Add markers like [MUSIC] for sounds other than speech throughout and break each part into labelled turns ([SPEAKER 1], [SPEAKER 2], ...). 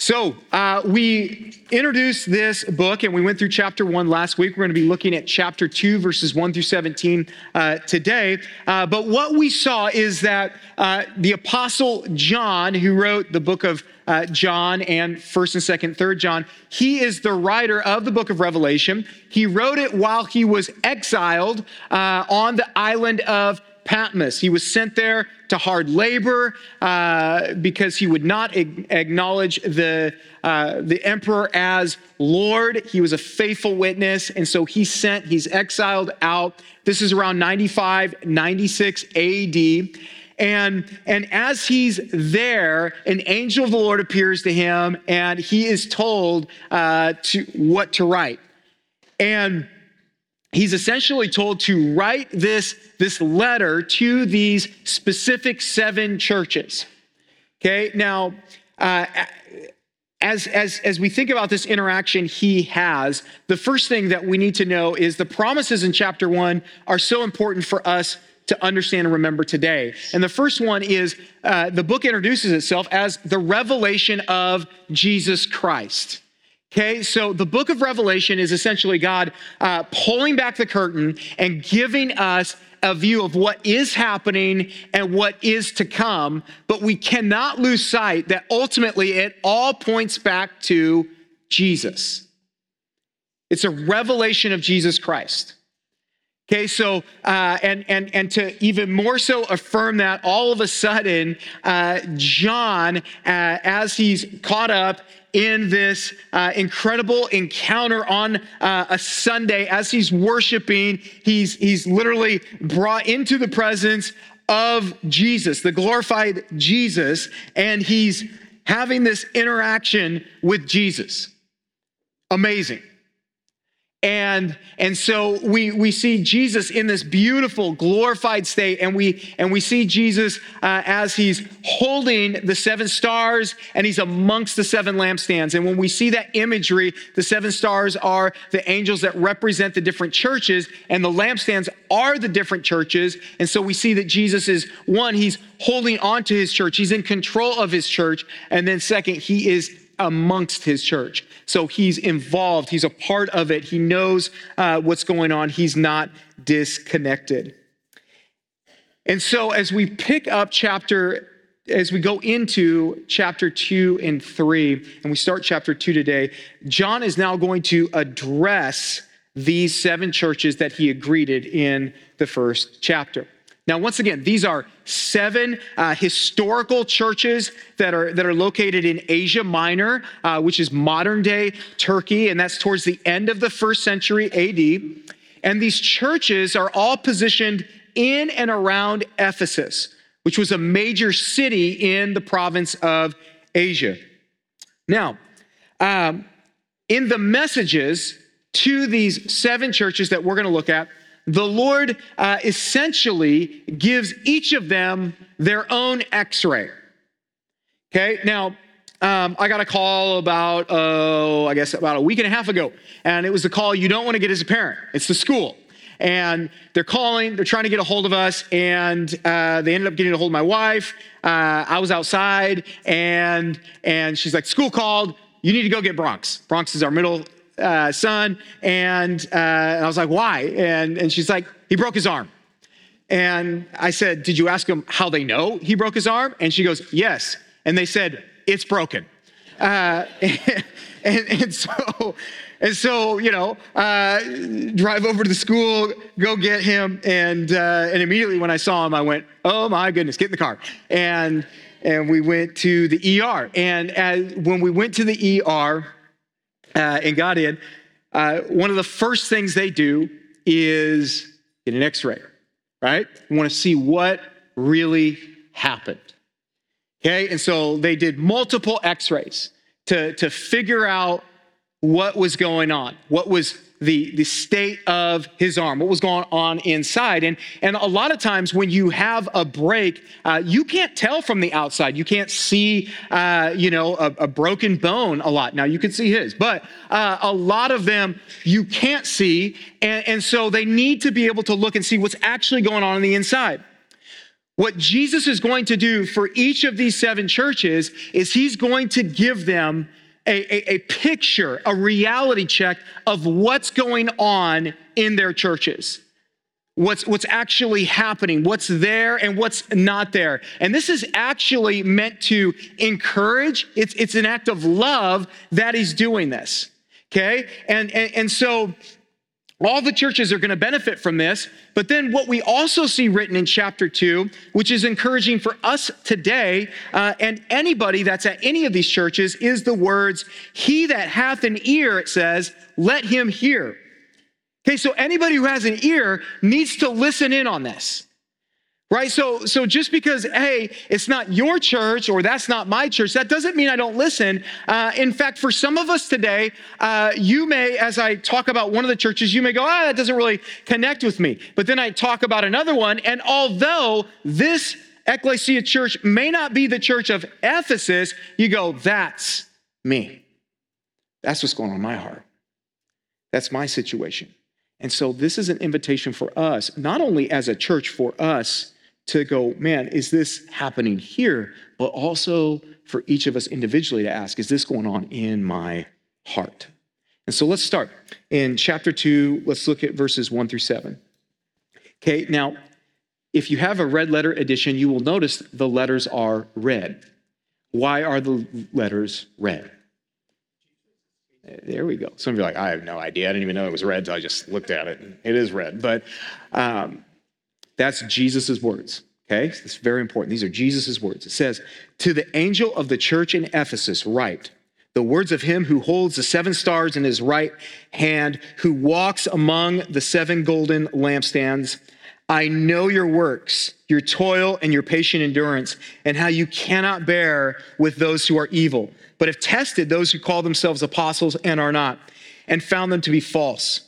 [SPEAKER 1] So, uh, we introduced this book and we went through chapter one last week. We're going to be looking at chapter two, verses one through 17 uh, today. Uh, but what we saw is that uh, the apostle John, who wrote the book of uh, John and 1st and 2nd, 3rd John, he is the writer of the book of Revelation. He wrote it while he was exiled uh, on the island of Patmos. He was sent there to hard labor uh, because he would not ag- acknowledge the, uh, the emperor as Lord. He was a faithful witness, and so he sent, he's exiled out. This is around 95, 96 AD. And, and as he's there, an angel of the Lord appears to him, and he is told uh, to what to write. And he's essentially told to write this, this letter to these specific seven churches. Okay, now, uh, as, as, as we think about this interaction he has, the first thing that we need to know is the promises in chapter one are so important for us to understand and remember today. And the first one is uh, the book introduces itself as the revelation of Jesus Christ. Okay, so the book of Revelation is essentially God uh, pulling back the curtain and giving us a view of what is happening and what is to come, but we cannot lose sight that ultimately it all points back to Jesus. It's a revelation of Jesus Christ. Okay, so uh, and and and to even more so affirm that, all of a sudden, uh, John, uh, as he's caught up in this uh, incredible encounter on uh, a Sunday, as he's worshiping, he's he's literally brought into the presence of Jesus, the glorified Jesus, and he's having this interaction with Jesus. Amazing. And, and so we, we see Jesus in this beautiful, glorified state, and we, and we see Jesus uh, as he's holding the seven stars and he's amongst the seven lampstands. And when we see that imagery, the seven stars are the angels that represent the different churches, and the lampstands are the different churches. And so we see that Jesus is one, he's holding on to his church, he's in control of his church. And then, second, he is amongst his church. So he's involved, he's a part of it, he knows uh, what's going on, he's not disconnected. And so as we pick up chapter, as we go into chapter two and three, and we start chapter two today, John is now going to address these seven churches that he greeted in the first chapter. Now, once again, these are seven uh, historical churches that are, that are located in Asia Minor, uh, which is modern day Turkey, and that's towards the end of the first century AD. And these churches are all positioned in and around Ephesus, which was a major city in the province of Asia. Now, um, in the messages to these seven churches that we're going to look at, the Lord uh, essentially gives each of them their own x ray. Okay, now um, I got a call about, oh, I guess about a week and a half ago, and it was the call you don't want to get as a parent. It's the school. And they're calling, they're trying to get a hold of us, and uh, they ended up getting a hold of my wife. Uh, I was outside, and, and she's like, School called, you need to go get Bronx. Bronx is our middle uh, son. And, uh, and I was like, why? And, and she's like, he broke his arm. And I said, did you ask him how they know he broke his arm? And she goes, yes. And they said, it's broken. Uh, [LAUGHS] and, and, so, and so, you know, uh, drive over to the school, go get him, and uh, and immediately when I saw him, I went, "Oh my goodness, get in the car!" And and we went to the ER. And as, when we went to the ER, uh, and got in, uh, one of the first things they do is get an x ray, right? Want to see what really happened. Okay, and so they did multiple x rays to, to figure out what was going on, what was the, the state of his arm, what was going on inside. And, and a lot of times when you have a break, uh, you can't tell from the outside. You can't see, uh, you know, a, a, broken bone a lot. Now you can see his, but uh, a lot of them you can't see. And, and so they need to be able to look and see what's actually going on on the inside. What Jesus is going to do for each of these seven churches is he's going to give them a, a, a, picture, a reality check of what's going on in their churches. What's, what's actually happening, what's there and what's not there. And this is actually meant to encourage, it's, it's an act of love that he's doing this. Okay? And, and, and so all the churches are going to benefit from this. But then what we also see written in chapter two, which is encouraging for us today uh, and anybody that's at any of these churches, is the words, He that hath an ear, it says, let him hear. Okay, so anybody who has an ear needs to listen in on this. Right? So, so just because, hey, it's not your church or that's not my church, that doesn't mean I don't listen. Uh, in fact, for some of us today, uh, you may, as I talk about one of the churches, you may go, ah, that doesn't really connect with me. But then I talk about another one, and although this ecclesia church may not be the church of Ephesus, you go, that's me. That's what's going on in my heart. That's my situation. And so this is an invitation for us, not only as a church for us to go, man, is this happening here? But also for each of us individually to ask, is this going on in my heart? And so let's start. In chapter two, let's look at verses one through seven. Okay, now, if you have a red letter edition, you will notice the letters are red. Why are the letters red? There we go. Some of you are like, I have no idea. I didn't even know it was red, so I just looked at it. It is red. But um, that's Jesus' words. Okay, it's very important. These are Jesus' words. It says, To the angel of the church in Ephesus, write the words of him who holds the seven stars in his right hand, who walks among the seven golden lampstands. I know your works, your toil, and your patient endurance, and how you cannot bear with those who are evil, but have tested those who call themselves apostles and are not, and found them to be false.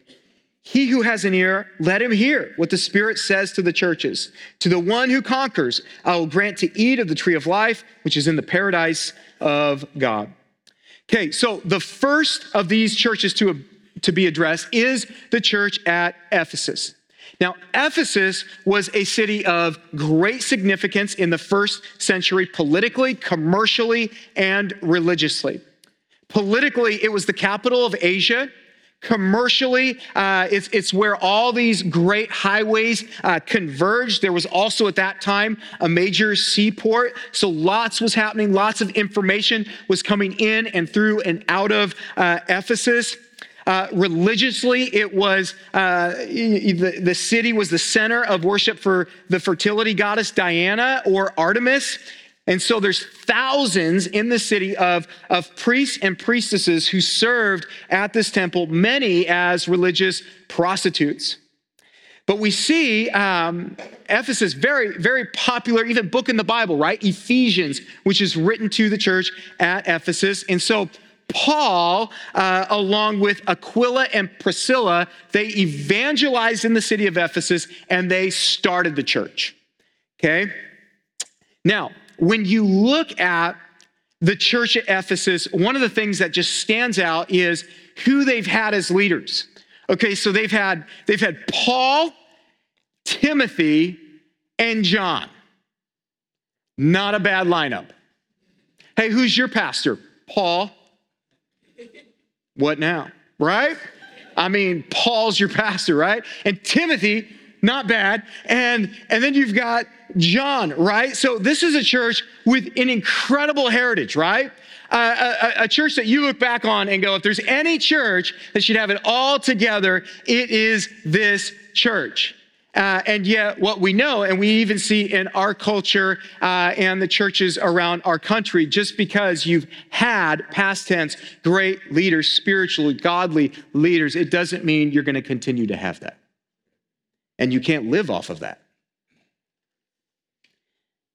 [SPEAKER 1] He who has an ear, let him hear what the Spirit says to the churches. To the one who conquers, I will grant to eat of the tree of life, which is in the paradise of God. Okay, so the first of these churches to, to be addressed is the church at Ephesus. Now, Ephesus was a city of great significance in the first century, politically, commercially, and religiously. Politically, it was the capital of Asia commercially. Uh, it's, it's where all these great highways uh, converged. There was also at that time a major seaport. So lots was happening, lots of information was coming in and through and out of uh, Ephesus. Uh, religiously, it was uh, the, the city was the center of worship for the fertility goddess Diana or Artemis. And so there's thousands in the city of, of priests and priestesses who served at this temple, many as religious prostitutes. But we see um, Ephesus, very, very popular, even book in the Bible, right? Ephesians, which is written to the church at Ephesus. And so Paul, uh, along with Aquila and Priscilla, they evangelized in the city of Ephesus and they started the church. Okay? Now, when you look at the church at Ephesus, one of the things that just stands out is who they've had as leaders. Okay, so they've had they've had Paul, Timothy, and John. Not a bad lineup. Hey, who's your pastor? Paul. What now? Right? I mean, Paul's your pastor, right? And Timothy, not bad. And and then you've got John, right? So this is a church with an incredible heritage, right? Uh, a, a, church that you look back on and go, if there's any church that should have it all together, it is this church. Uh, and yet, what we know, and we even see in our culture uh, and the churches around our country, just because you've had past tense great leaders, spiritually godly leaders, it doesn't mean you're going to continue to have that. And you can't live off of that.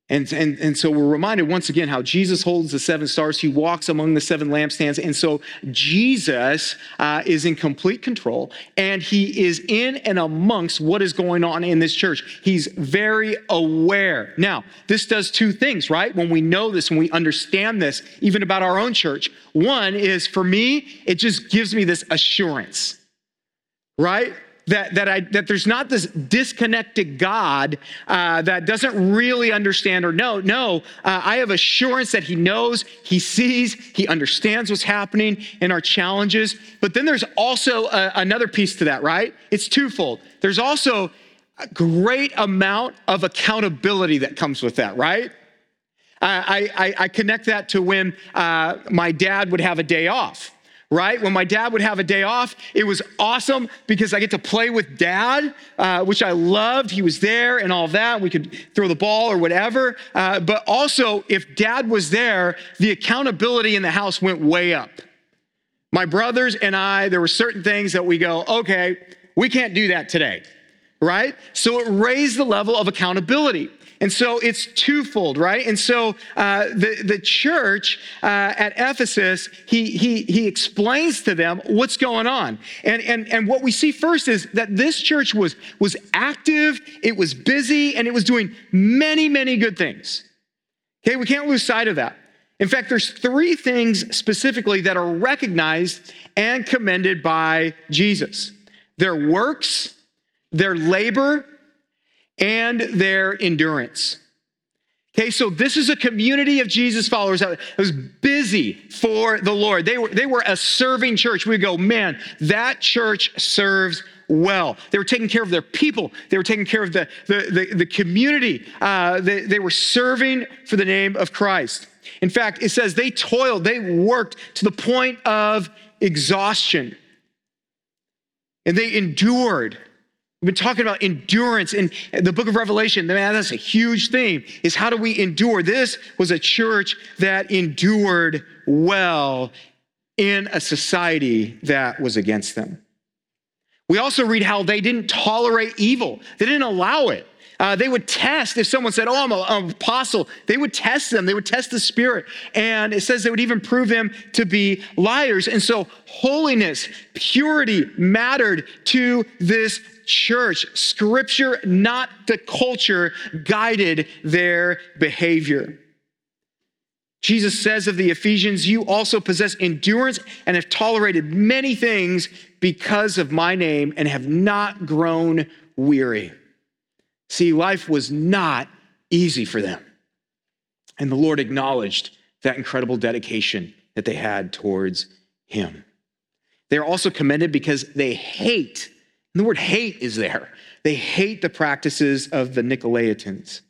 [SPEAKER 1] And, and, and so we're reminded once again how Jesus holds the seven stars. He walks among the seven lampstands. And so Jesus uh, is in complete control and he is in and amongst what is going on in this church. He's very aware. Now, this does two things, right? When we know this, when we understand this, even about our own church, one is for me, it just gives me this assurance, right? That, that, I, that there's not this disconnected God uh, that doesn't really understand or know. No, uh, I have assurance that He knows, He sees, He understands what's happening in our challenges. But then there's also a, another piece to that, right? It's twofold. There's also a great amount of accountability that comes with that, right? I, I, I connect that to when uh, my dad would have a day off right? When my dad would have a day off, it was awesome because I get to play with dad, uh, which I loved. He was there and all that. We could throw the ball or whatever. Uh, but also, if dad was there, the accountability in the house went way up. My brothers and I, there were certain things that we go, okay, we can't do that today, right? So it raised the level of accountability. And so it's twofold, right? And so uh, the, the church uh, at Ephesus, he, he, he explains to them what's going on. And, and, and what we see first is that this church was, was active, it was busy, and it was doing many, many good things. Okay, we can't lose sight of that. In fact, there's three things specifically that are recognized and commended by Jesus their works, their labor, and their endurance. Okay, so this is a community of Jesus followers that was busy for the Lord. They were, they were a serving church. We go, man, that church serves well. They were taking care of their people. They were taking care of the, the, the, the community. Uh, they, they were serving for the name of Christ. In fact, it says they toiled, they worked to the point of exhaustion. And they endured. We've been talking about endurance in the book of Revelation. Man, that's a huge theme is how do we endure? This was a church that endured well in a society that was against them. We also read how they didn't tolerate evil. They didn't allow it. Uh, they would test if someone said, Oh, I'm, an apostle. They would test them. They would test the spirit. And it says they would even prove them to be liars. And so holiness, purity mattered to this church. Scripture, not the culture, guided their behavior. Jesus says of the Ephesians, You also possess endurance and have tolerated many things because of my name and have not grown weary. See, life was not easy for them. And the Lord acknowledged that incredible dedication that they had towards Him. They're also commended because they hate and the word hate is there. They hate the practices of the Nicolaitans.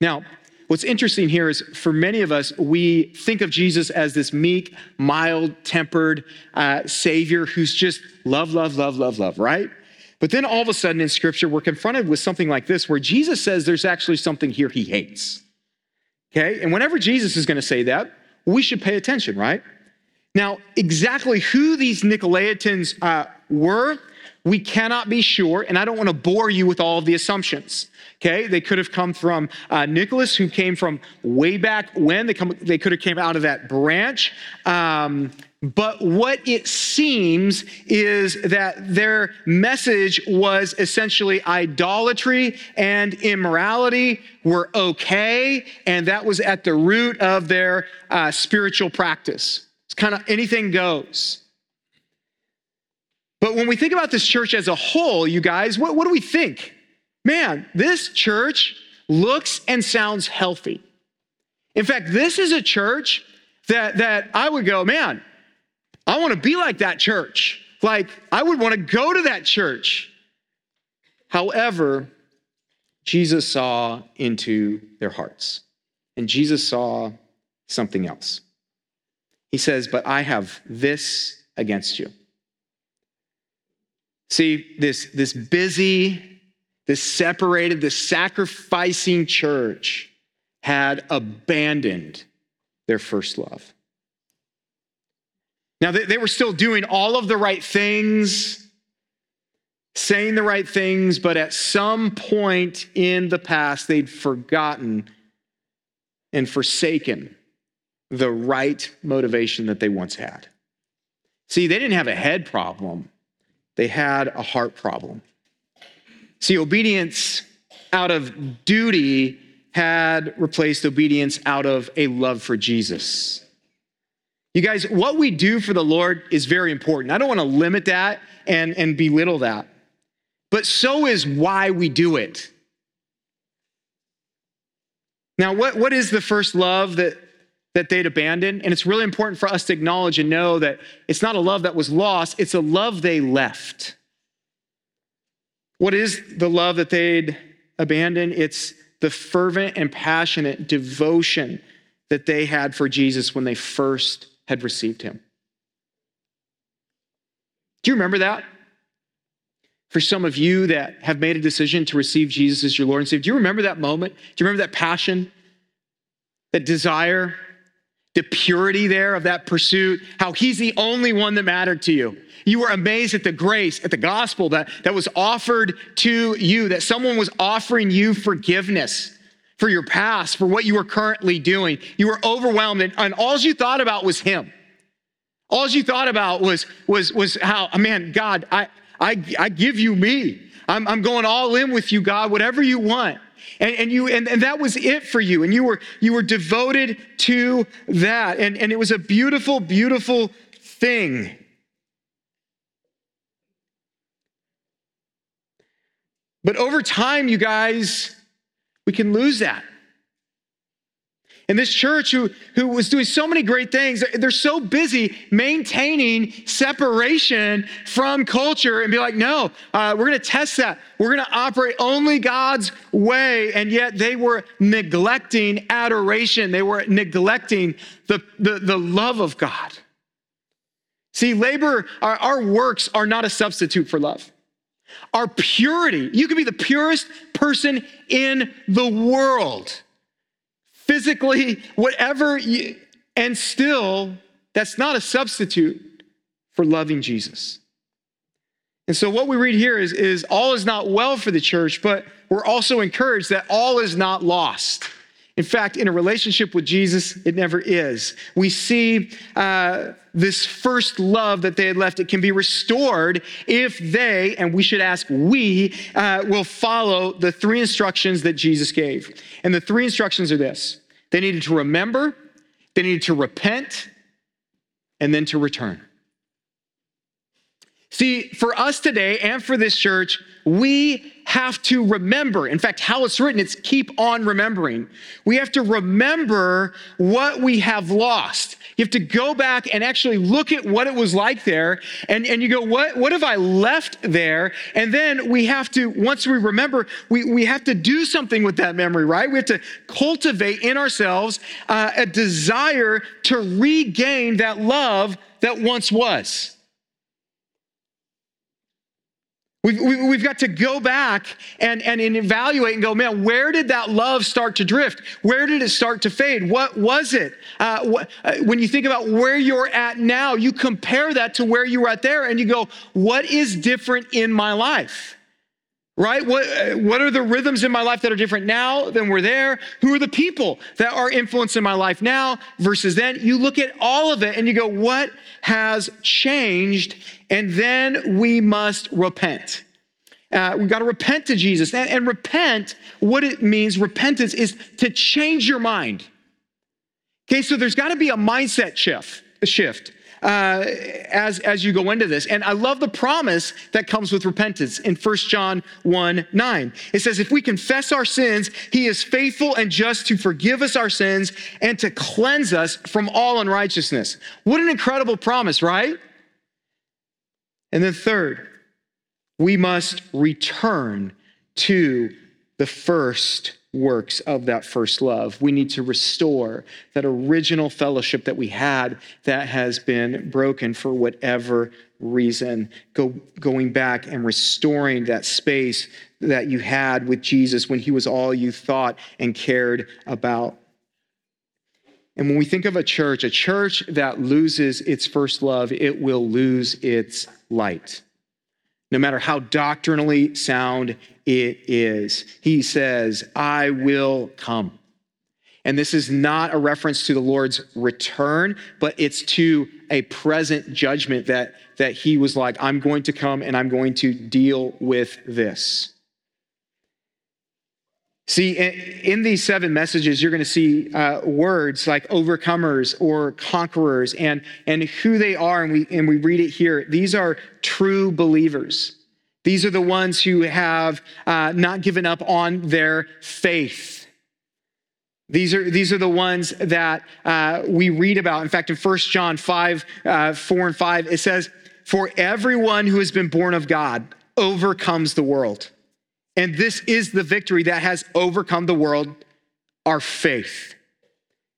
[SPEAKER 1] Now, what's interesting here is for many of us, we think of Jesus as this meek, mild tempered uh, Savior who's just love, love, love, love, love, right? But then all of a sudden in Scripture, we're confronted with something like this where Jesus says there's actually something here he hates. Okay? And whenever Jesus is going to say that, we should pay attention, right? Now, exactly who these Nicolaitans uh, were, we cannot be sure, and I don't want to bore you with all of the assumptions. Okay, they could have come from uh, Nicholas, who came from way back when. They come, they could have came out of that branch. Um, but what it seems is that their message was essentially idolatry and immorality were okay, and that was at the root of their uh, spiritual practice. It's kind of anything goes. But when we think about this church as a whole, you guys, what, what do we think? Man, this church looks and sounds healthy. In fact, this is a church that, that I would go, man, I want to be like that church. Like, I would want to go to that church. However, Jesus saw into their hearts, and Jesus saw something else. He says, But I have this against you. See, this, this busy, this separated, this sacrificing church had abandoned their first love. Now, they, they were still doing all of the right things, saying the right things, but at some point in the past, they'd forgotten and forsaken the right motivation that they once had. See, they didn't have a head problem, they had a heart problem. See, obedience out of duty had replaced obedience out of a love for Jesus. You guys, what we do for the Lord is very important. I don't want to limit that and, and belittle that, but so is why we do it. Now, what, what is the first love that, that they'd abandoned? And it's really important for us to acknowledge and know that it's not a love that was lost, it's a love they left. What is the love that they'd abandoned? It's the fervent and passionate devotion that they had for Jesus when they first had received him. Do you remember that? For some of you that have made a decision to receive Jesus as your Lord and Savior, do you remember that moment? Do you remember that passion, that desire, the purity there of that pursuit? How He's the only one that mattered to you. You were amazed at the grace, at the gospel that, that was offered to you, that someone was offering you forgiveness for your past, for what you were currently doing. You were overwhelmed, and, and all you thought about was Him. All you thought about was, was, was how, oh, man, God, I, I, I give you me. I'm, I'm going all in with you, God, whatever you want. And, and you and, and that was it for you. And you were you were devoted to that. And, and it was a beautiful, beautiful thing. But over time, you guys, we can lose that. And this church, who, who was doing so many great things, they're so busy maintaining separation from culture and be like, no, uh, we're going to test that. We're going to operate only God's way. And yet they were neglecting adoration, they were neglecting the, the, the love of God. See, labor, our, our works are not a substitute for love. Our purity, you can be the purest person in the world, physically, whatever, you, and still, that's not a substitute for loving Jesus. And so, what we read here is, is all is not well for the church, but we're also encouraged that all is not lost. In fact, in a relationship with Jesus, it never is. We see uh, this first love that they had left. It can be restored if they, and we should ask we, uh, will follow the three instructions that Jesus gave. And the three instructions are this they needed to remember, they needed to repent, and then to return. See, for us today and for this church, we have to remember. In fact, how it's written, it's keep on remembering. We have to remember what we have lost. You have to go back and actually look at what it was like there. And, and you go, what, what have I left there? And then we have to, once we remember, we, we have to do something with that memory, right? We have to cultivate in ourselves uh, a desire to regain that love that once was. We've, we've got to go back and, and, evaluate and go, man, where did that love start to drift? Where did it start to fade? What was it? Uh, uh, when you think about where you're at now, you compare that to where you were at there and you go, what is different in my life? Right? What, uh, what are the rhythms in my life that are different now than were there? Who are the people that are influencing my life now versus then? You look at all of it and you go, what has changed? And then we must repent. Uh, we've got to repent to Jesus. And, and repent, what it means, repentance is to change your mind. Okay, so there's got to be a mindset shift. A shift uh, as, as you go into this. And I love the promise that comes with repentance in 1 John 1 9. It says, If we confess our sins, he is faithful and just to forgive us our sins and to cleanse us from all unrighteousness. What an incredible promise, right? And then, third, we must return to the first works of that first love. We need to restore that original fellowship that we had that has been broken for whatever reason. Go, going back and restoring that space that you had with Jesus when he was all you thought and cared about. And when we think of a church, a church that loses its first love, it will lose its light no matter how doctrinally sound it is. He says, I will come. And this is not a reference to the Lord's return, but it's to a present judgment that, that he was like, I'm going to come and I'm going to deal with this. See, in these seven messages, you're going to see uh, words like overcomers or conquerors and, and who they are. And we, and we read it here. These are true believers. These are the ones who have uh, not given up on their faith. These are, these are the ones that uh, we read about. In fact, in 1 John 5, uh, 4 and 5, it says, For everyone who has been born of God overcomes the world. And this is the victory that has overcome the world, our faith.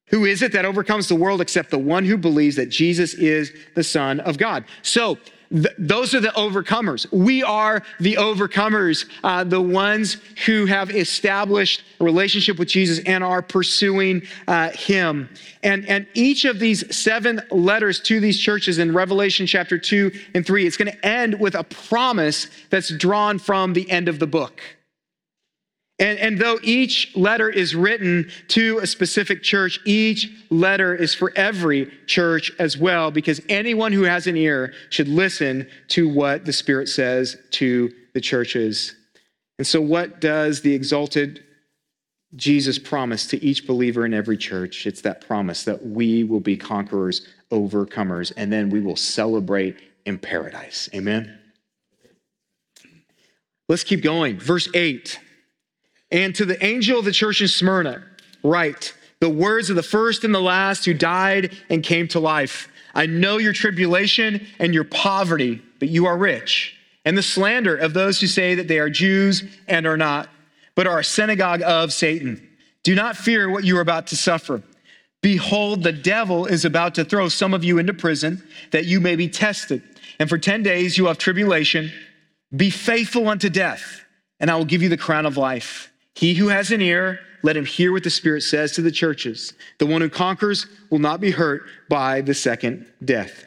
[SPEAKER 1] Who is it that overcomes the world except the one who believes that Jesus is the Son of God? So, th- those are the overcomers. We are the overcomers, uh, the ones who have established a relationship with Jesus and are pursuing uh, Him. And, and each of these seven letters to these churches in Revelation chapter 2 and 3, it's going to end with a promise that's drawn from the end of the book. And, and though each letter is written to a specific church, each letter is for every church as well, because anyone who has an ear should listen to what the Spirit says to the churches. And so, what does the exalted Jesus promise to each believer in every church? It's that promise that we will be conquerors, overcomers, and then we will celebrate in paradise. Amen? Let's keep going. Verse 8. And to the angel of the church in Smyrna, write the words of the first and the last who died and came to life. I know your tribulation and your poverty, but you are rich, and the slander of those who say that they are Jews and are not, but are a synagogue of Satan. Do not fear what you are about to suffer. Behold, the devil is about to throw some of you into prison that you may be tested. And for 10 days you have tribulation. Be faithful unto death, and I will give you the crown of life. He who has an ear, let him hear what the Spirit says to the churches. The one who conquers will not be hurt by the second death.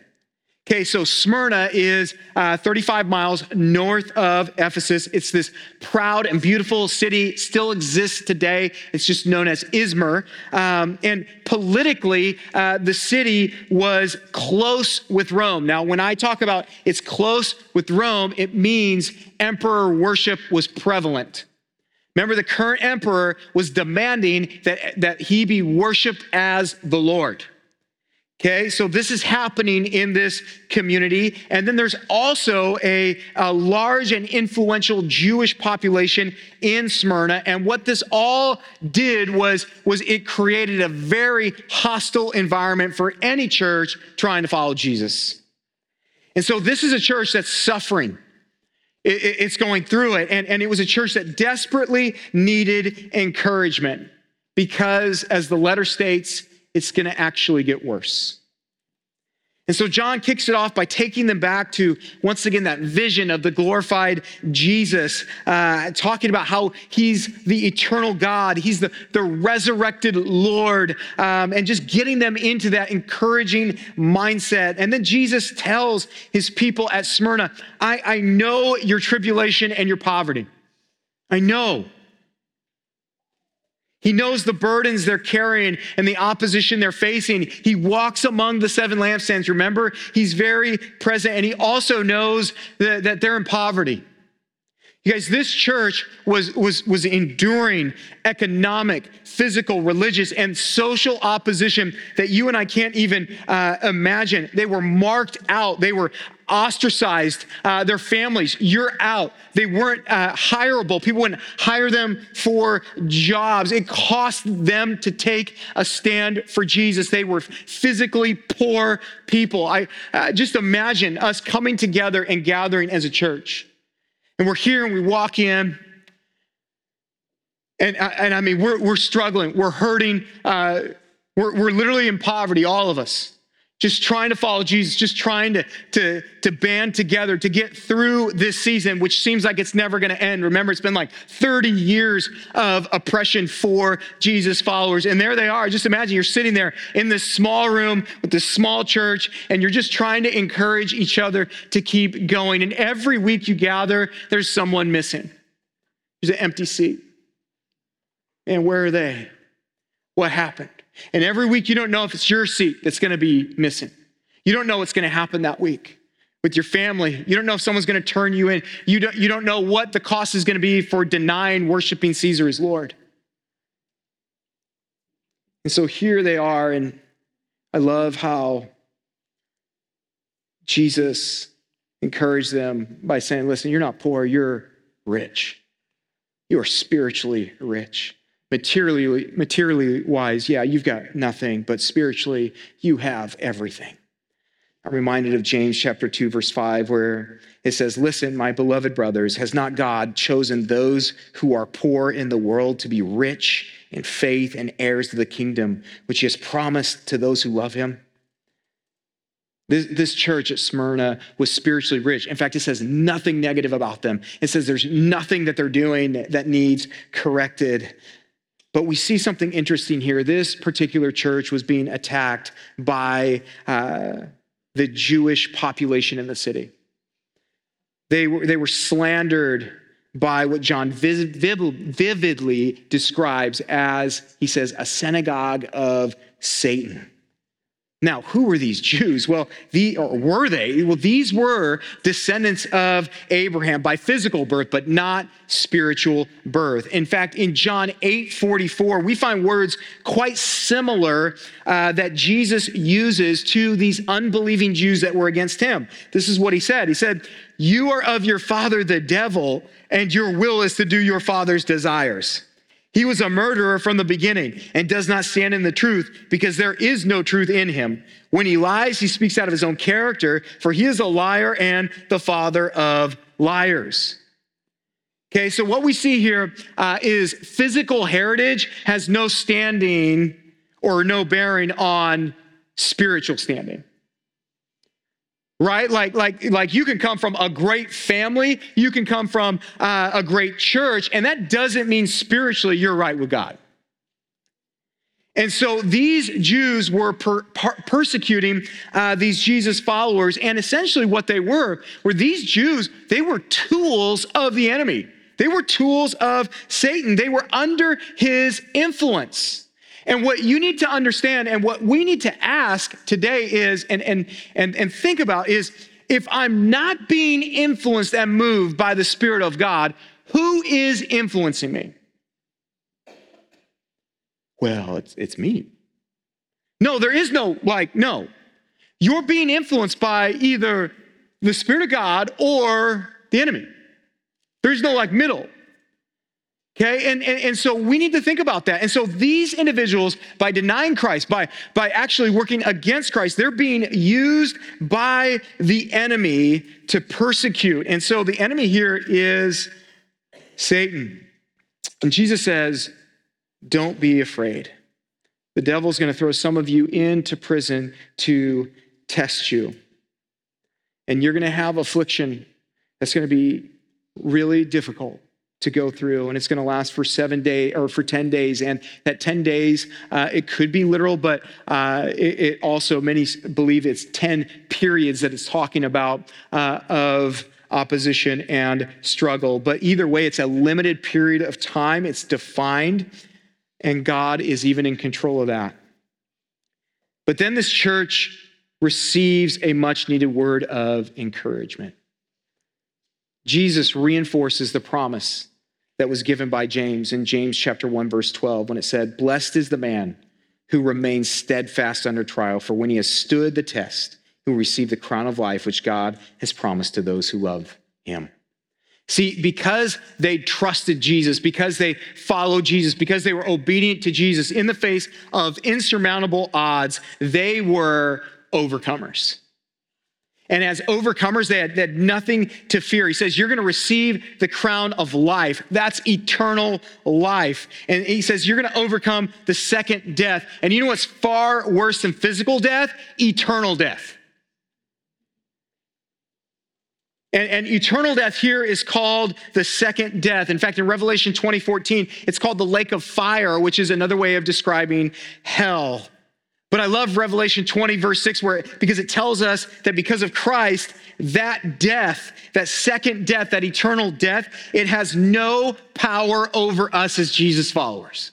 [SPEAKER 1] Okay, so Smyrna is uh, 35 miles north of Ephesus. It's this proud and beautiful city, still exists today. It's just known as Izmir. Um, and politically, uh, the city was close with Rome. Now, when I talk about it's close with Rome, it means emperor worship was prevalent. Remember, the current emperor was demanding that, that he be worshiped as the Lord. Okay, so this is happening in this community. And then there's also a, a, large and influential Jewish population in Smyrna. And what this all did was, was it created a very hostile environment for any church trying to follow Jesus. And so this is a church that's suffering it's going through it. And, and it was a church that desperately needed encouragement because, as the letter states, it's going to actually get worse. And so John kicks it off by taking them back to, once again, that vision of the glorified Jesus, uh, talking about how he's the eternal God, he's the, the resurrected Lord, um, and just getting them into that encouraging mindset. And then Jesus tells his people at Smyrna, I, I know your tribulation and your poverty. I know. He knows the burdens they're carrying and the opposition they're facing. He walks among the seven lampstands. Remember, he's very present and he also knows that, that they're in poverty. You guys, this church was, was, was enduring economic, physical, religious, and social opposition that you and I can't even uh, imagine. They were marked out, they were ostracized, uh, their families, you're out. They weren't uh, hireable. People wouldn't hire them for jobs. It cost them to take a stand for Jesus. They were physically poor people. I uh, just imagine us coming together and gathering as a church and we're here and we walk in. And, and I mean, we're, we're struggling. We're hurting. Uh, we're, we're literally in poverty, all of us. Just trying to follow Jesus, just trying to, to, to band together to get through this season, which seems like it's never going to end. Remember, it's been like 30 years of oppression for Jesus followers. And there they are. Just imagine you're sitting there in this small room with this small church, and you're just trying to encourage each other to keep going. And every week you gather, there's someone missing. There's an empty seat. And where are they? what happened. And every week, you don't know if it's your seat that's going to be missing. You don't know what's going to happen that week with your family. You don't know if someone's going to turn you in. You don't, you don't know what the cost is going to be for denying worshiping Caesar as Lord. And so here they are, and I love how Jesus encouraged them by saying, Listen, you're not poor, you're rich. You are spiritually rich. Materially, materially wise, yeah, you've got nothing, but spiritually, you have everything. I'm reminded of James chapter 2, verse 5, where it says, Listen, my beloved brothers, has not God chosen those who are poor in the world to be rich in faith and heirs to the kingdom, which he has promised to those who love him? This, this, church at Smyrna was spiritually rich. In fact, it says nothing negative about them. It says there's nothing that they're doing that needs corrected. But we see something interesting here. This particular church was being attacked by uh, the Jewish population in the city. They were, they were slandered by what John vividly describes as, he says, a synagogue of Satan. Now, who were these Jews? Well, the, or were they? Well, these were descendants of Abraham by physical birth, but not spiritual birth. In fact, in John 8 44, we find words quite similar uh, that Jesus uses to these unbelieving Jews that were against him. This is what he said He said, You are of your father, the devil, and your will is to do your father's desires. He was a murderer from the beginning and does not stand in the truth because there is no truth in him. When he lies, he speaks out of his own character, for he is a liar and the father of liars. Okay, so what we see here uh, is physical heritage has no standing or no bearing on spiritual standing right? Like like like you can come from a great family you can come from uh, a great church and that doesn't mean spiritually you're right with god. And so these jews were per, per, persecuting uh, these jesus followers and essentially what they were were these jews they were tools of the enemy. They were tools of satan. They were under his influence and what you need to understand and what we need to ask today is, and, and, and, and think about is, if I'm not being influenced and moved by the Spirit of God, who is influencing me? Well, it's, it's me. No, there is no, like, no. You're being influenced by either the Spirit of God or the enemy. There's no like middle. Okay, and, and, and so we need to think about that. And so these individuals, by denying Christ, by, by actually working against Christ, they're being used by the enemy to persecute. And so the enemy here is Satan. And Jesus says, Don't be afraid. The devil's going to throw some of you into prison to test you. And you're going to have affliction that's going to be really difficult to go through and it's going to last for seven days or for 10 days and that 10 days uh, it could be literal but uh, it, it, also many believe it's 10 periods that it's talking about uh, of opposition and struggle. But either way it's a limited period of time it's defined and god is even in control of that. But then this church receives a much needed word of encouragement. Jesus reinforces the promise that was given by James in James chapter 1 verse 12 when it said, "Blessed is the man who remains steadfast under trial, for when he has stood the test, will receive the crown of life which God has promised to those who love him." See, because they trusted Jesus, because they followed Jesus, because they were obedient to Jesus in the face of insurmountable odds, they were overcomers. And as overcomers, they had, they had, nothing to fear. He says, You're going to receive the crown of life. That's eternal life. And he says, You're going to overcome the second death. And you know what's far worse than physical death? Eternal death. And, and, eternal death here is called the second death. In fact, in Revelation 2014, it's called the lake of fire, which is another way of describing hell. But I love Revelation 20, verse 6, where because it tells us that because of Christ, that death, that second death, that eternal death, it has no power over us as Jesus followers.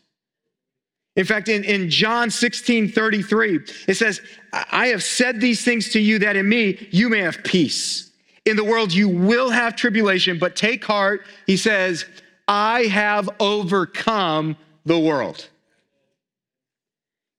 [SPEAKER 1] In fact, in, in John 16 33, it says, I have said these things to you that in me you may have peace. In the world you will have tribulation, but take heart. He says, I have overcome the world.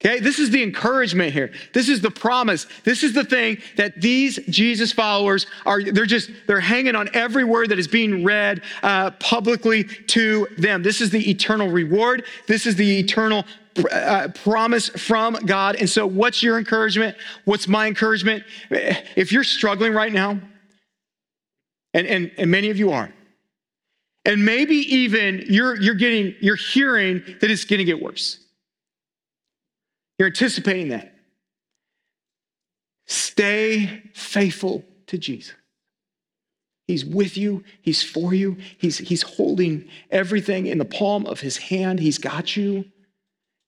[SPEAKER 1] Okay, this is the encouragement here. This is the promise. This is the thing that these Jesus followers are, they're just, they're hanging on every word that is being read uh, publicly to them. This is the eternal reward. This is the eternal uh, promise from God. And so, what's your encouragement? What's my encouragement? If you're struggling right now, and, and, and many of you are, and maybe even you're, you're getting, you're hearing that it's going to get worse. You're anticipating that. Stay faithful to Jesus. He's with you. He's for you. He's, he's holding everything in the palm of his hand. He's got you.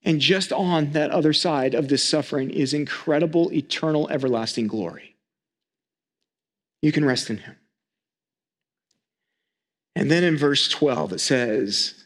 [SPEAKER 1] And just on that other side of this suffering is incredible, eternal, everlasting glory. You can rest in him. And then in verse 12, it says,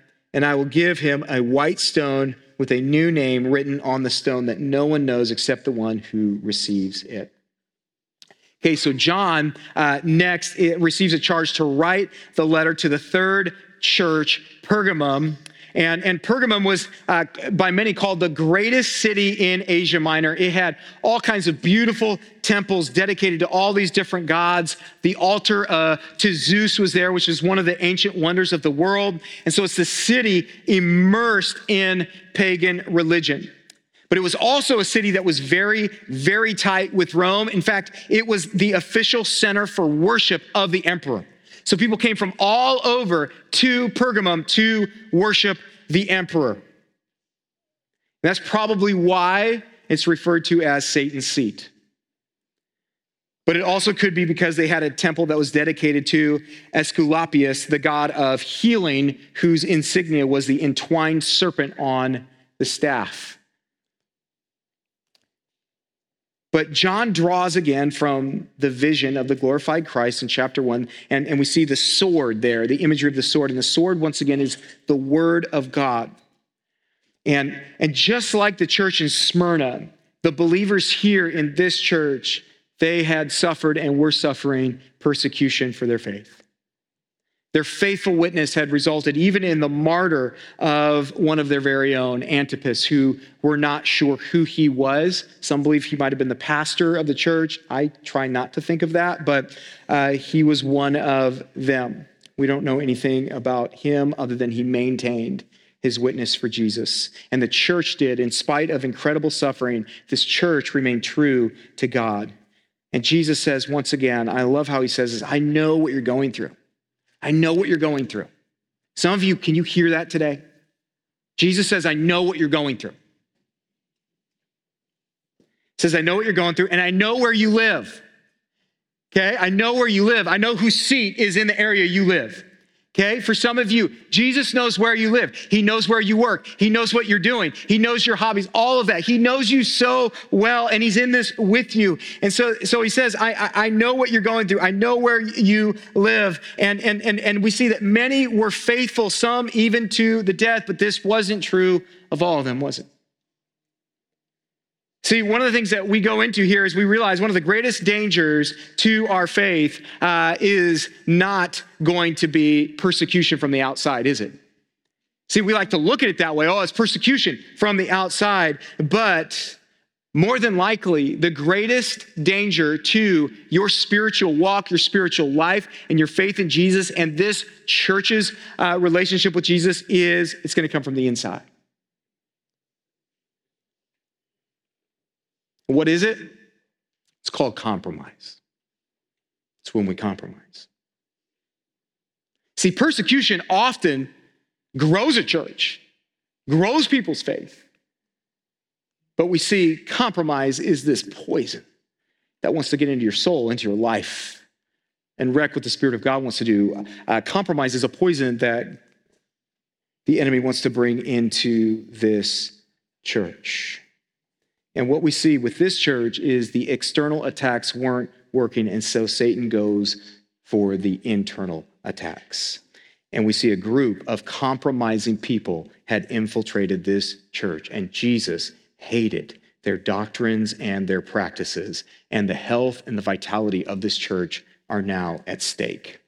[SPEAKER 1] and I will give him a white stone with a new name written on the stone that no one knows except the one who receives it. Okay, so John uh, next receives a charge to write the letter to the third church, Pergamum, and, and Pergamum was uh, by many called the greatest city in Asia Minor. It had all kinds of beautiful temples dedicated to all these different gods. The altar uh, to Zeus was there, which is one of the ancient wonders of the world. And so it's the city immersed in pagan religion. But it was also a city that was very, very tight with Rome. In fact, it was the official center for worship of the emperor. So people came from all over to Pergamum to worship the emperor. That's probably why it's referred to as Satan's seat. But it also could be because they had a temple that was dedicated to Aesculapius, the god of healing, whose insignia was the entwined serpent on the staff. But John draws again from the vision of the glorified Christ in chapter one, and, and we see the sword there, the imagery of the sword. And the sword, once again, is the word of God. And, and just like the church in Smyrna, the believers here in this church, they had suffered and were suffering persecution for their faith. Their faithful witness had resulted even in the martyr of one of their very own, Antipas, who were not sure who he was. Some believe he might have been the pastor of the church. I try not to think of that, but uh, he was one of them. We don't know anything about him other than he maintained his witness for Jesus. And the church did, in spite of incredible suffering, this church remained true to God. And Jesus says, once again, I love how he says this I know what you're going through. I know what you're going through. Some of you, can you hear that today? Jesus says, I know what you're going through. He says, I know what you're going through, and I know where you live. Okay? I know where you live. I know whose seat is in the area you live. Okay, for some of you, Jesus knows where you live. He knows where you work. He knows what you're doing. He knows your hobbies, all of that. He knows you so well, and He's in this with you. And so, so He says, I, I, I know what you're going through. I know where you live. And, and, and, and we see that many were faithful, some even to the death, but this wasn't true of all of them, was it? See, one of the things that we go into here is we realize one of the greatest dangers to our faith uh, is not going to be persecution from the outside, is it? See, we like to look at it that way. Oh, it's persecution from the outside. But more than likely, the greatest danger to your spiritual walk, your spiritual life, and your faith in Jesus and this church's uh, relationship with Jesus is it's going to come from the inside. What is it? It's called compromise. It's when we compromise. See, persecution often grows a church, grows people's faith. But we see compromise is this poison that wants to get into your soul, into your life, and wreck what the Spirit of God wants to do. Uh, compromise is a poison that the enemy wants to bring into this church. And what we see with this church is the external attacks weren't working, and so Satan goes for the internal attacks. And we see a group of compromising people had infiltrated this church, and Jesus hated their doctrines and their practices, and the health and the vitality of this church are now at stake.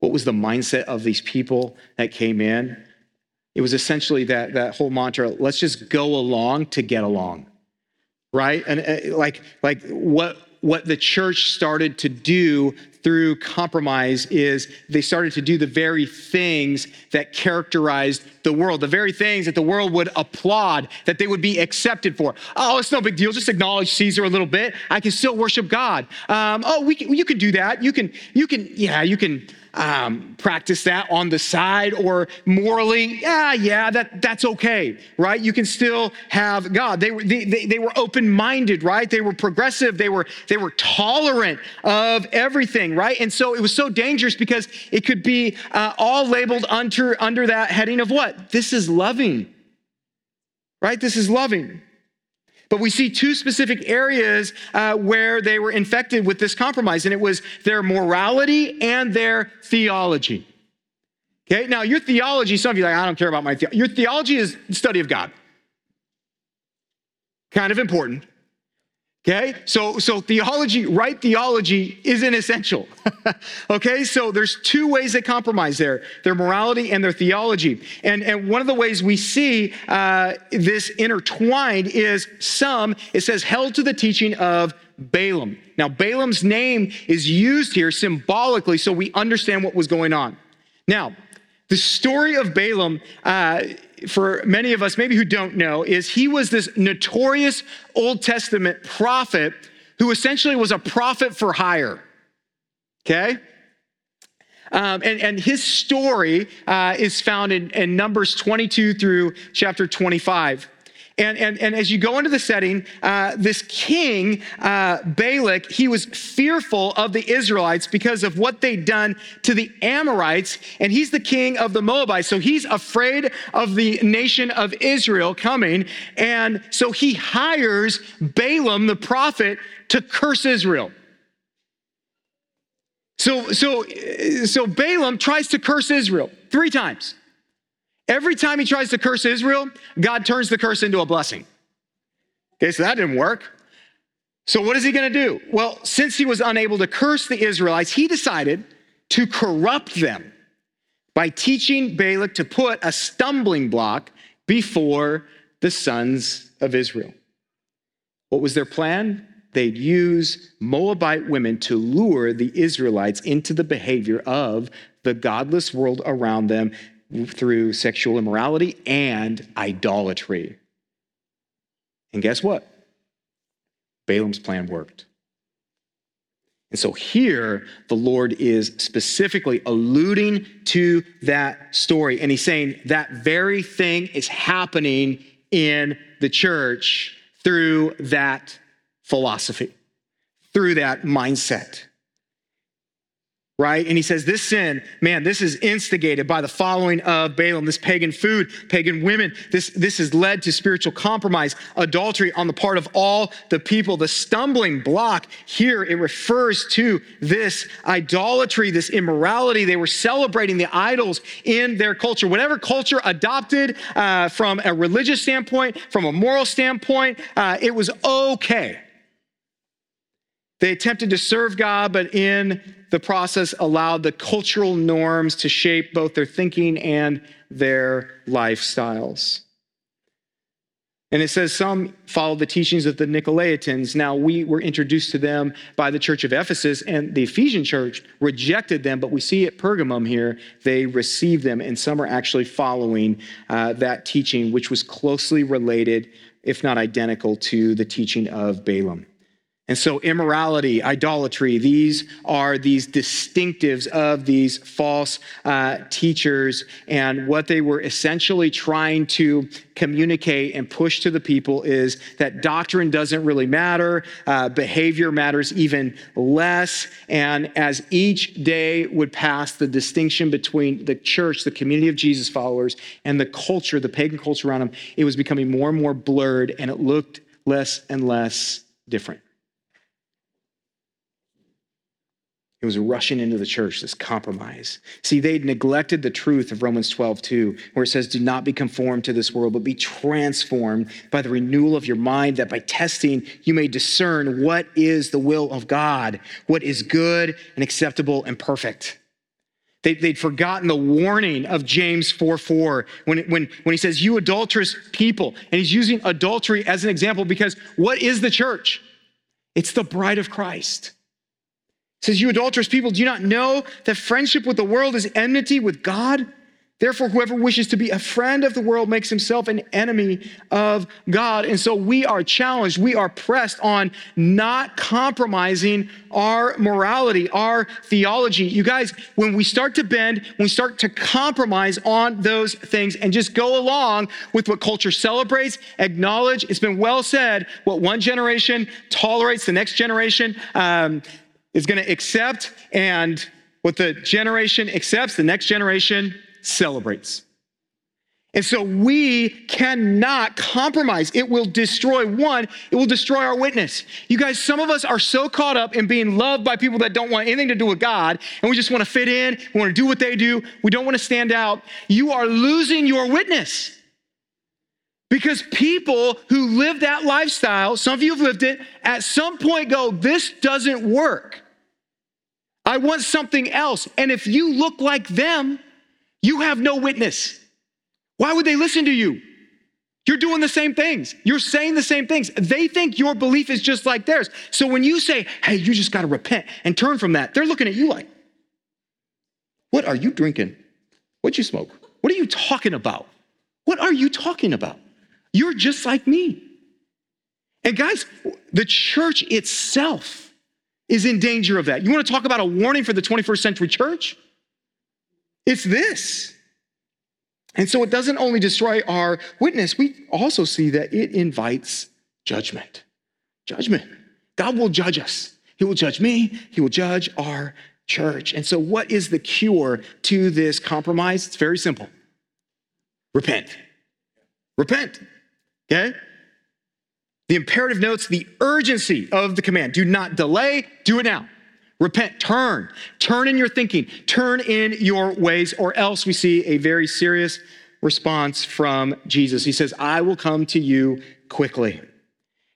[SPEAKER 1] What was the mindset of these people that came in? It was essentially that, that whole mantra let's just go along to get along, right? And uh, like, like what, what the church started to do through compromise is they started to do the very things that characterized the world, the very things that the world would applaud, that they would be accepted for. Oh, it's no big deal. Just acknowledge Caesar a little bit. I can still worship God. Um, oh, we can, you can do that. You can, you can, yeah, you can um, practice that on the side or morally, yeah, yeah, that, that's okay, right? You can still have God. They were, they, they, they were open-minded, right? They were progressive. They were, they were tolerant of everything, right? And so it was so dangerous because it could be uh, all labeled under, under that heading of what? This is loving, right? This is loving. But we see two specific areas uh, where they were infected with this compromise, and it was their morality and their theology. Okay, now your theology, some of you like, I don't care about my theology. Your theology is study of God. Kind of important. Okay, so so theology, right theology isn't essential. [LAUGHS] okay, so there's two ways they compromise there: their morality and their theology. And and one of the ways we see uh, this intertwined is some. It says held to the teaching of Balaam. Now Balaam's name is used here symbolically, so we understand what was going on. Now, the story of Balaam. Uh, for many of us, maybe who don't know, is he was this notorious Old Testament prophet who essentially was a prophet for hire. Okay? Um, and, and, his story uh, is found in, in Numbers 22 through chapter 25. And, and, and as you go into the setting, uh, this king, uh, Balak, he was fearful of the Israelites because of what they'd done to the Amorites, and he's the king of the Moabites. So he's afraid of the nation of Israel coming. And so he hires Balaam, the prophet, to curse Israel. So, so, so Balaam tries to curse Israel three times. Every time he tries to curse Israel, God turns the curse into a blessing. Okay, so that didn't work. So what is he going to do? Well, since he was unable to curse the Israelites, he decided to corrupt them by teaching Balak to put a stumbling block before the sons of Israel. What was their plan? They'd use Moabite women to lure the Israelites into the behavior of the godless world around them through sexual immorality and idolatry. And guess what? Balaam's plan worked. And so here, the Lord is specifically alluding to that story. And he's saying that very thing is happening in the church through that philosophy, through that mindset right? And he says, This sin, man, this is instigated by the following of Balaam, this pagan food, pagan women. This, this has led to spiritual compromise, adultery on the part of all the people. The stumbling block here, it refers to this idolatry, this immorality. They were celebrating the idols in their culture. Whatever culture adopted uh, from a religious standpoint, from a moral standpoint, uh, it was okay. They attempted to serve God, but in the process allowed the cultural norms to shape both their thinking and their lifestyles. And it says some followed the teachings of the Nicolaitans. Now, we were introduced to them by the church of Ephesus, and the Ephesian church rejected them, but we see at Pergamum here, they received them, and some are actually following uh, that teaching, which was closely related, if not identical, to the teaching of Balaam. And so, immorality, idolatry, these are these distinctives of these false uh, teachers. And what they were essentially trying to communicate and push to the people is that doctrine doesn't really matter, uh, behavior matters even less. And as each day would pass, the distinction between the church, the community of Jesus followers, and the culture, the pagan culture around them, it was becoming more and more blurred, and it looked less and less different. It was rushing into the church, this compromise. See, they'd neglected the truth of Romans 12, 2, where it says, Do not be conformed to this world, but be transformed by the renewal of your mind, that by testing you may discern what is the will of God, what is good and acceptable and perfect. They, would forgotten the warning of James 4 4 when, when, when he says, You adulterous people. And he's using adultery as an example because what is the church? It's the bride of Christ says, You adulterous people, do you not know that friendship with the world is enmity with God? Therefore, whoever wishes to be a friend of the world makes himself an enemy of God. And so we are challenged, we are pressed on not compromising our morality, our theology. You guys, when we start to bend, when we start to compromise on those things and just go along with what culture celebrates, acknowledge, it's been well said, what one generation tolerates, the next generation um, is going to accept, and what the generation accepts, the next generation celebrates. And so we cannot compromise. It will destroy one, it will destroy our witness. You guys, some of us are so caught up in being loved by people that don't want anything to do with God, and we just want to fit in, we want to do what they do, we don't want to stand out. You are losing your witness. Because people who live that lifestyle, some of you have lived it, at some point go, This doesn't work. I want something else. And if you look like them, you have no witness. Why would they listen to you? You're doing the same things. You're saying the same things. They think your belief is just like theirs. So when you say, hey, you just got to repent and turn from that, they're looking at you like, what are you drinking? What'd you smoke? What are you talking about? What are you talking about? You're just like me. And guys, the church itself is in danger of that. You want to talk about a warning for the 21st century church? It's this. And so it doesn't only destroy our witness, we also see that it invites judgment. Judgment. God will judge us. He will judge me, He will judge our church. And so, what is the cure to this compromise? It's very simple repent. Repent. Okay? The imperative notes the urgency of the command. Do not delay, do it now. Repent, turn, turn in your thinking, turn in your ways, or else we see a very serious response from Jesus. He says, I will come to you quickly.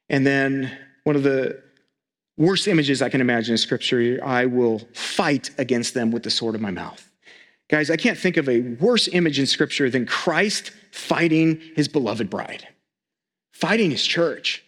[SPEAKER 1] And then one of the worst images I can imagine in scripture, I will fight against them with the sword of my mouth. Guys, I can't think of a worse image in scripture than Christ fighting his beloved bride fighting his church.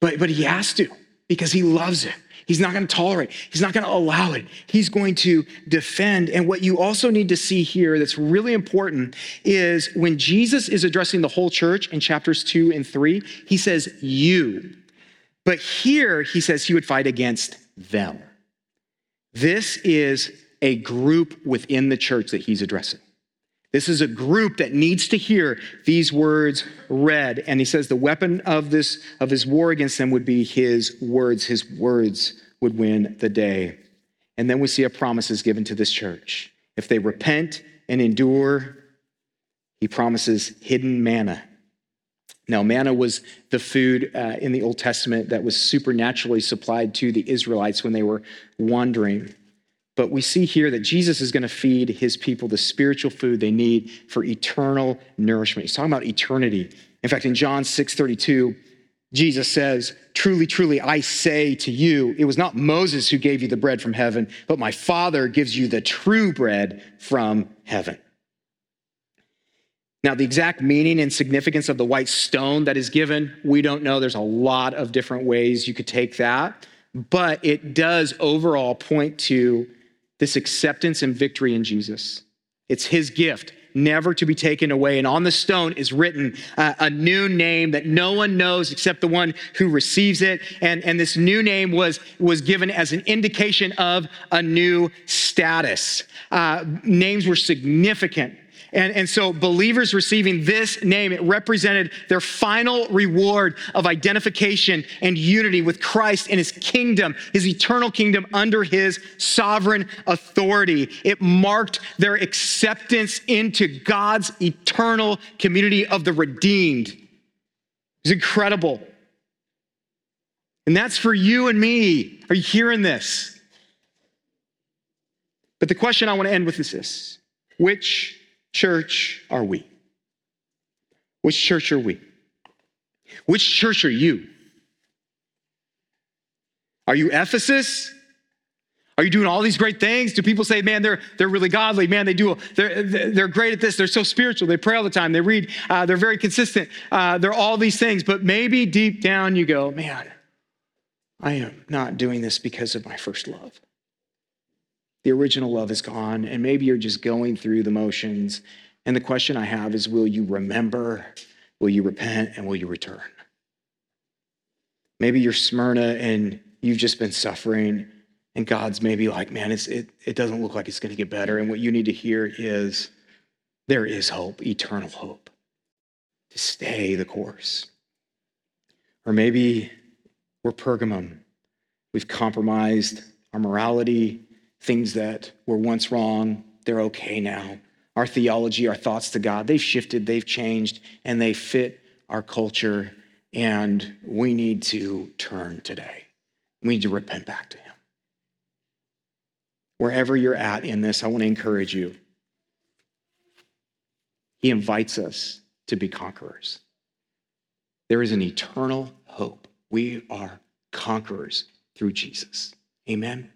[SPEAKER 1] But, but he has to because he loves it. He's not going to tolerate. He's not going to allow it. He's going to defend. And what you also need to see here that's really important is when Jesus is addressing the whole church in chapters two and three, he says, You. But here he says he would fight against them. This is a group within the church that he's addressing. This is a group that needs to hear these words read. And he says the weapon of this of his war against them would be his words. His words would win the day. And then we see a promise is given to this church. If they repent and endure, he promises hidden manna. Now, manna was the food uh, in the Old Testament that was supernaturally supplied to the Israelites when they were wandering. But we see here that Jesus is going to feed his people the spiritual food they need for eternal nourishment. He's talking about eternity. In fact, in John 6 32, Jesus says, Truly, truly, I say to you, it was not Moses who gave you the bread from heaven, but my Father gives you the true bread from heaven. Now, the exact meaning and significance of the white stone that is given, we don't know. There's a lot of different ways you could take that, but it does overall point to this acceptance and victory in Jesus. It's his gift, never to be taken away. And on the stone is written uh, a new name that no one knows except the one who receives it. And, and this new name was, was given as an indication of a new status. Uh, names were significant and, and so believers receiving this name, it represented their final reward of identification and unity with Christ and his kingdom, his eternal kingdom under his sovereign authority. It marked their acceptance into God's eternal community of the redeemed. It's incredible. And that's for you and me. Are you hearing this? But the question I want to end with is this Which church are we? Which church are we? Which church are you? Are you Ephesus? Are you doing all these great things? Do people say, man, they're, they're really godly? Man, they do, they're, they're great at this. They're so spiritual. They pray all the time. They read. Uh, they're very consistent. Uh, they're all these things. But maybe deep down you go, man, I am not doing this because of my first love. The original love is gone, and maybe you're just going through the motions. And the question I have is will you remember, will you repent, and will you return? Maybe you're Smyrna and you've just been suffering, and God's maybe like, man, it, it doesn't look like it's going to get better. And what you need to hear is there is hope, eternal hope, to stay the course. Or maybe we're Pergamum. We've compromised our morality, things that were once wrong, they're okay now. Our theology, our thoughts to God, they've shifted, they've changed, and they fit our culture. And we need to turn today. We need to repent back to Him. Wherever you're at in this, I want to encourage you. He invites us to be conquerors. There is an eternal hope. We are conquerors through Jesus. Amen.